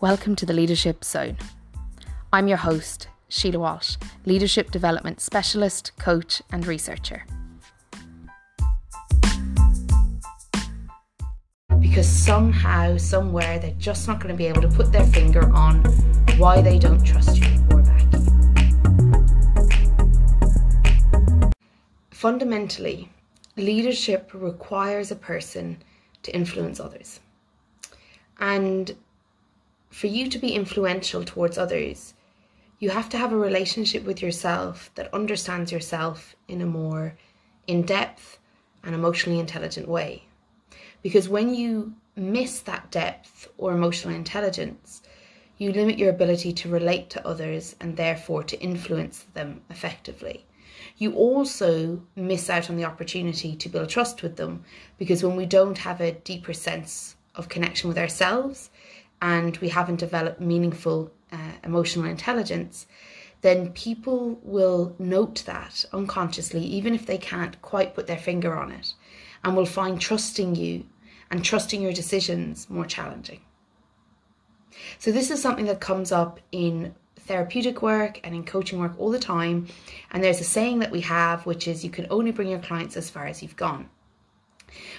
Welcome to the Leadership Zone. I'm your host, Sile Walsh, Leadership Development Specialist, Coach, and Researcher. Because somehow, somewhere, they're just not going to be able to put their finger on why they don't trust you or back you. Fundamentally, leadership requires a person to influence others. And for you to be influential towards others, you have to have a relationship with yourself that understands yourself in a more in depth and emotionally intelligent way. Because when you miss that depth or emotional intelligence, you limit your ability to relate to others and therefore to influence them effectively. You also miss out on the opportunity to build trust with them because when we don't have a deeper sense of connection with ourselves, and we haven't developed meaningful uh, emotional intelligence, then people will note that unconsciously, even if they can't quite put their finger on it, and will find trusting you and trusting your decisions more challenging. So, this is something that comes up in therapeutic work and in coaching work all the time. And there's a saying that we have, which is you can only bring your clients as far as you've gone.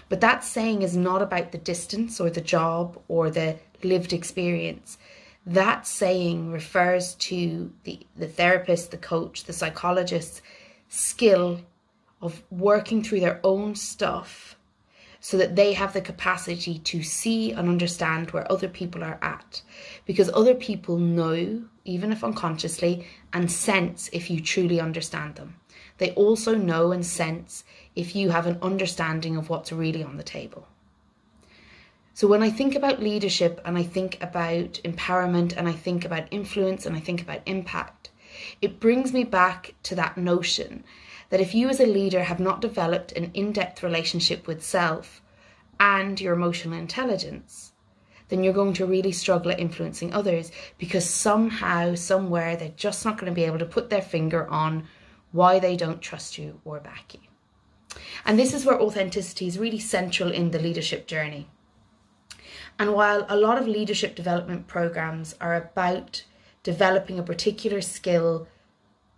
But that saying is not about the distance or the job or the lived experience. That saying refers to the, the therapist, the coach, the psychologist's skill of working through their own stuff so that they have the capacity to see and understand where other people are at. Because other people know, even if unconsciously, and sense if you truly understand them. They also know and sense if you have an understanding of what's really on the table. So when I think about leadership and I think about empowerment and I think about influence and I think about impact, it brings me back to that notion that if you as a leader have not developed an in depth relationship with self and your emotional intelligence, then you're going to really struggle at influencing others because somehow, somewhere, they're just not going to be able to put their finger on why they don't trust you or back you. And this is where authenticity is really central in the leadership journey. And while a lot of leadership development programs are about developing a particular skill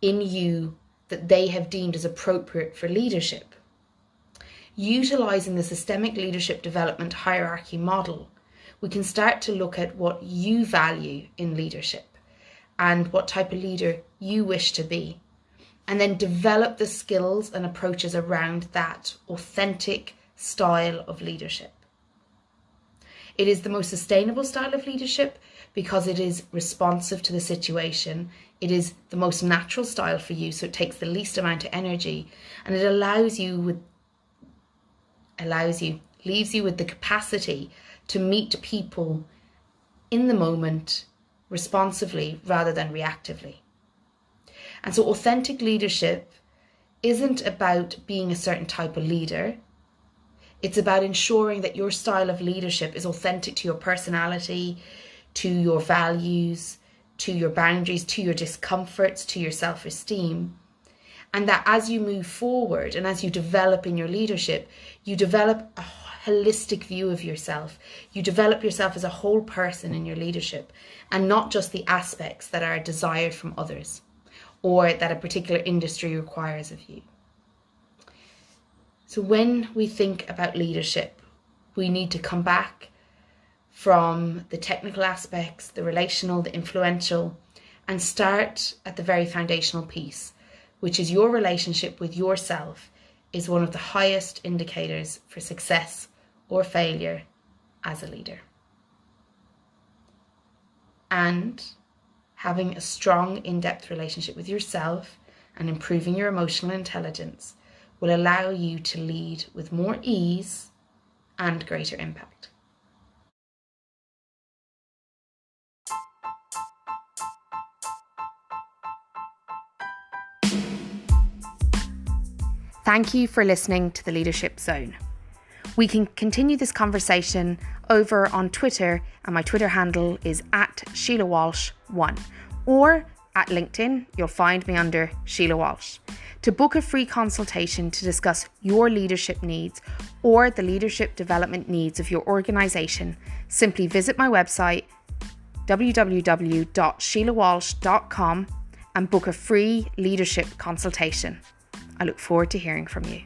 in you that they have deemed as appropriate for leadership, utilizing the systemic leadership development hierarchy model, we can start to look at what you value in leadership and what type of leader you wish to be, and then develop the skills and approaches around that authentic style of leadership. It is the most sustainable style of leadership because it is responsive to the situation. It is the most natural style for you, so it takes the least amount of energy and it allows you with allows you, leaves you with the capacity to meet people in the moment responsively rather than reactively. And so authentic leadership isn't about being a certain type of leader. It's about ensuring that your style of leadership is authentic to your personality, to your values, to your boundaries, to your discomforts, to your self esteem. And that as you move forward and as you develop in your leadership, you develop a holistic view of yourself. You develop yourself as a whole person in your leadership and not just the aspects that are desired from others or that a particular industry requires of you. So when we think about leadership, we need to come back from the technical aspects, the relational, the influential, and start at the very foundational piece, which is your relationship with yourself is one of the highest indicators for success or failure as a leader. And having a strong, in depth relationship with yourself and improving your emotional intelligence will allow you to lead with more ease and greater impact. Thank you for listening to the Leadership Zone. We can continue this conversation over on Twitter, and my Twitter handle is at Sile Walsh1 or at LinkedIn, you'll find me under Sile Walsh. To book a free consultation to discuss your leadership needs or the leadership development needs of your organisation, simply visit my website www.silewalsh.com and book a free leadership consultation. I look forward to hearing from you.